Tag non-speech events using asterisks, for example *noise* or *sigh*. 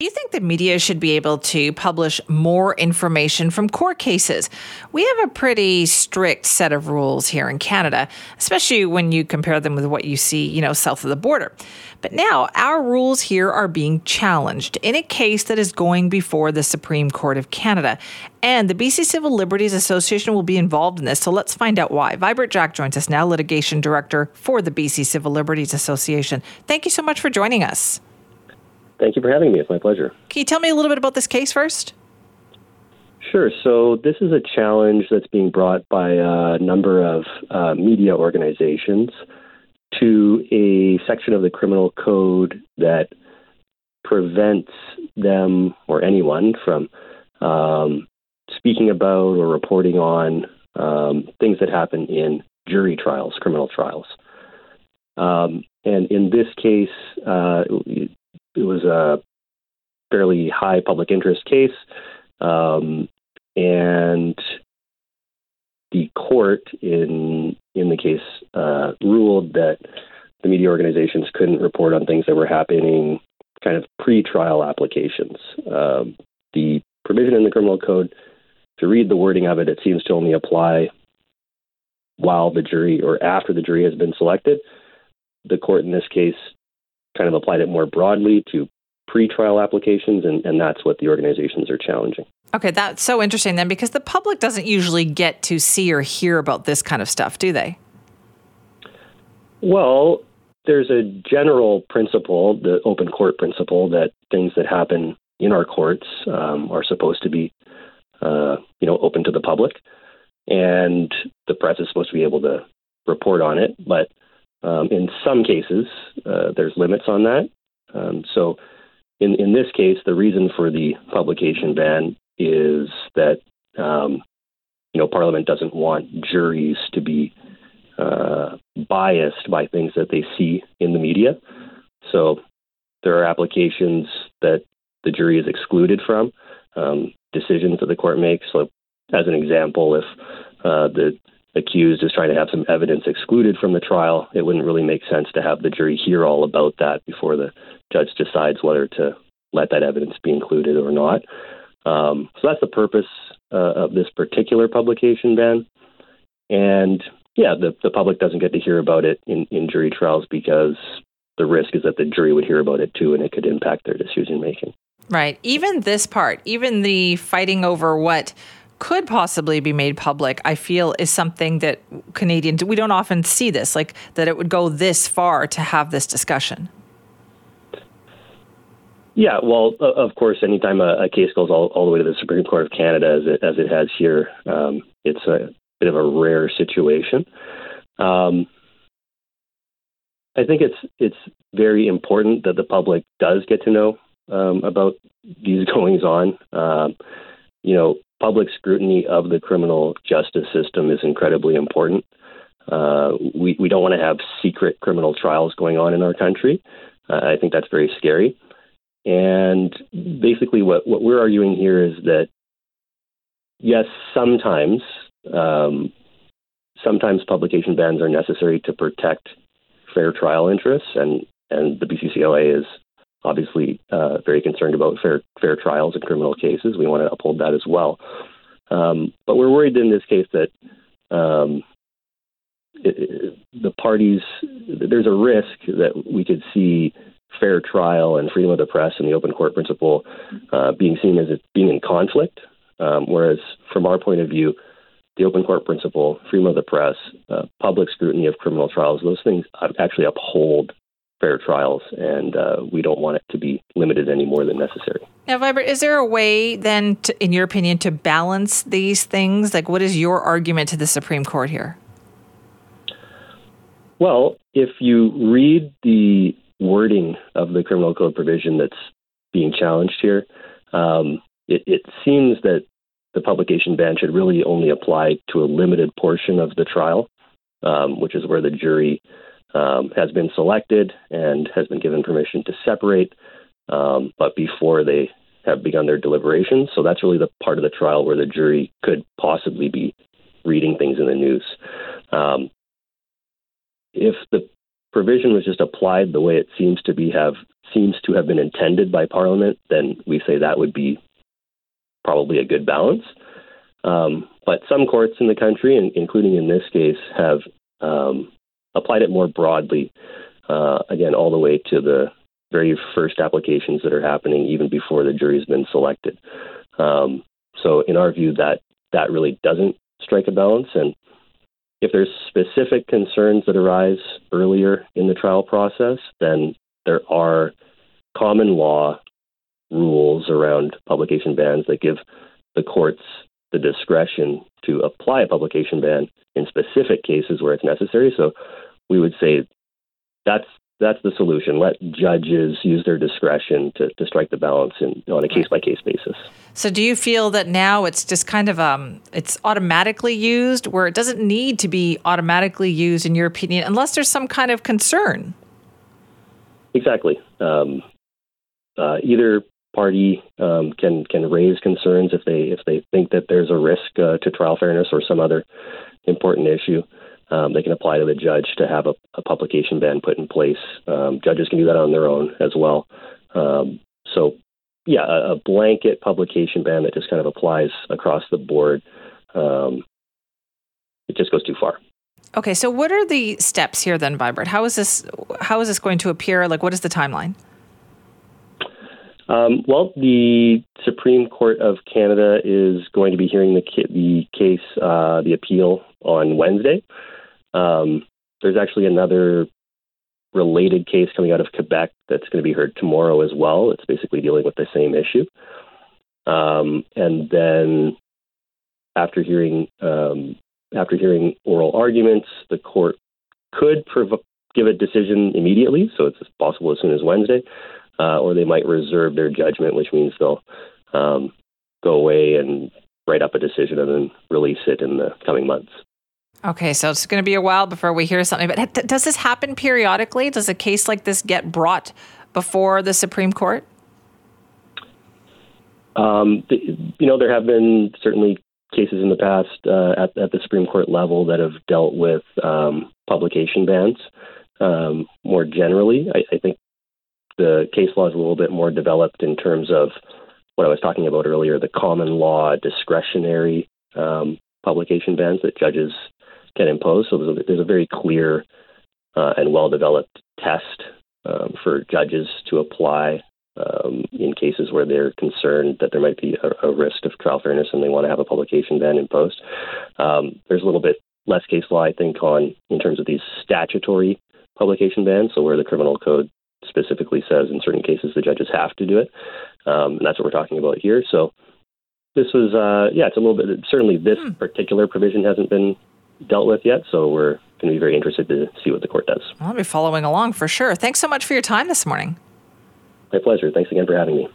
Do you think the media should be able to publish more information from court cases? We have a pretty strict set of rules here in Canada, especially when you compare them with what you see, you know, south of the border. But now our rules here are being challenged in a case that is going before the Supreme Court of Canada. And the BC Civil Liberties Association will be involved in this. So let's find out why. Vibert Jack joins us now, litigation director for the BC Civil Liberties Association. Thank you so much for joining us. Thank you for having me. It's my pleasure. Can you tell me a little bit about this case first? Sure. So, this is a challenge that's being brought by a number of uh, media organizations to a section of the criminal code that prevents them or anyone from um, speaking about or reporting on um, things that happen in jury trials, criminal trials. Um, and in this case, uh, it was a fairly high public interest case, um, and the court in in the case uh, ruled that the media organizations couldn't report on things that were happening kind of pre-trial applications. Um, the provision in the criminal code, to read the wording of it, it seems to only apply while the jury or after the jury has been selected. The court in this case kind of applied it more broadly to pre-trial applications, and, and that's what the organizations are challenging. Okay, that's so interesting then, because the public doesn't usually get to see or hear about this kind of stuff, do they? Well, there's a general principle, the open court principle, that things that happen in our courts um, are supposed to be, uh, you know, open to the public, and the press is supposed to be able to report on it. But um, in some cases, uh, there's limits on that. Um, so, in in this case, the reason for the publication ban is that um, you know Parliament doesn't want juries to be uh, biased by things that they see in the media. So, there are applications that the jury is excluded from um, decisions that the court makes. So, as an example, if uh, the accused is trying to have some evidence excluded from the trial, it wouldn't really make sense to have the jury hear all about that before the judge decides whether to let that evidence be included or not. Um, so that's the purpose uh, of this particular publication ban. And yeah, the, the public doesn't get to hear about it in, in jury trials because the risk is that the jury would hear about it too and it could impact their decision making. Right. Even this part, even the fighting over what could possibly be made public, I feel is something that Canadians, we don't often see this, like that it would go this far to have this discussion. Yeah, well, of course, anytime a, a case goes all, all the way to the Supreme Court of Canada, as it, as it has here, um, it's a bit of a rare situation. Um, I think it's it's very important that the public does get to know um, about these *laughs* goings on. Um, you know, public scrutiny of the criminal justice system is incredibly important. Uh, we, we don't want to have secret criminal trials going on in our country. Uh, I think that's very scary. And basically, what, what we're arguing here is that, yes, sometimes, um, sometimes publication bans are necessary to protect fair trial interests, and, and the BCCLA is obviously uh, very concerned about fair fair trials in criminal cases. We want to uphold that as well. Um, but we're worried in this case that um, it, it, the parties there's a risk that we could see fair trial and freedom of the press and the open court principle uh, being seen as being in conflict. Um, whereas, from our point of view, the open court principle, freedom of the press, uh, public scrutiny of criminal trials, those things actually uphold fair trials, and uh, we don't want it to be limited any more than necessary. Now, Vibert, is there a way then, to, in your opinion, to balance these things? Like, what is your argument to the Supreme Court here? Well, if you read the wording of the criminal code provision that's being challenged here, um, it, it seems that the publication ban should really only apply to a limited portion of the trial, um, which is where the jury um, has been selected and has been given permission to separate, um, but before they have begun their deliberations. So that's really the part of the trial where the jury could possibly be reading things in the news. Um, if the provision was just applied the way it seems to be have seems to have been intended by Parliament, then we say that would be probably a good balance. Um, but some courts in the country, and including in this case, have um, applied it more broadly. Uh, again, all the way to the very first applications that are happening even before the jury's been selected. Um, so, in our view, that that really doesn't strike a balance. And if there's specific concerns that arise earlier in the trial process, then there are common law rules around publication bans that give the courts the discretion to apply a publication ban in specific cases where it's necessary. So we would say that's that's the solution. Let judges use their discretion to, to strike the balance in, on a case by case basis. So, do you feel that now it's just kind of um, it's automatically used, where it doesn't need to be automatically used, in your opinion, unless there's some kind of concern? Exactly. Um, uh, either party um, can can raise concerns if they if they think that there's a risk uh, to trial fairness or some other important issue um, they can apply to the judge to have a, a publication ban put in place. Um, judges can do that on their own as well. Um, so, yeah, a, a, blanket publication ban that just kind of applies across the board. Um, it just goes too far. Okay, so what are the steps here then, Vibert? How is this? How is this going to appear? Like, what is the timeline? Um, well, the Supreme Court of Canada is going to be hearing the, ca- the case, uh, the appeal on Wednesday. Um, there's actually another related case coming out of Quebec that's going to be heard tomorrow as well. It's basically dealing with the same issue. Um, and then after hearing um, after hearing oral arguments, the court could prov- give a decision immediately, so it's possible as soon as Wednesday, uh, or they might reserve their judgment, which means they'll um, go away and write up a decision and then release it in the coming months. Okay, so it's going to be a while before we hear something. But does this happen periodically? Does a case like this get brought before the Supreme Court? Um, you know, there have been certainly cases in the past uh, at, at, the Supreme Court level that have dealt with um, publication bans. Um, more generally, I, I, think the case law is a little bit more developed in terms of what I was talking about earlier the common law discretionary um, publication bans that judges can impose. So there's a, there's a very clear uh, and well developed test um, for judges to apply um, in cases where they're concerned that there might be a, a, risk of trial fairness and they want to have a publication ban imposed. Um, there's a little bit less case law, I think, on in terms of these statutory publication bans. So where the criminal code specifically says in certain cases the judges have to do it, um, and that's what we're talking about here. So this was, uh, yeah, it's a little bit. Certainly, this hmm. particular provision hasn't been dealt with yet. So we're going to be very interested to see what the court does. I'll be following along for sure. Thanks so much for your time this morning. My pleasure. Thanks again for having me.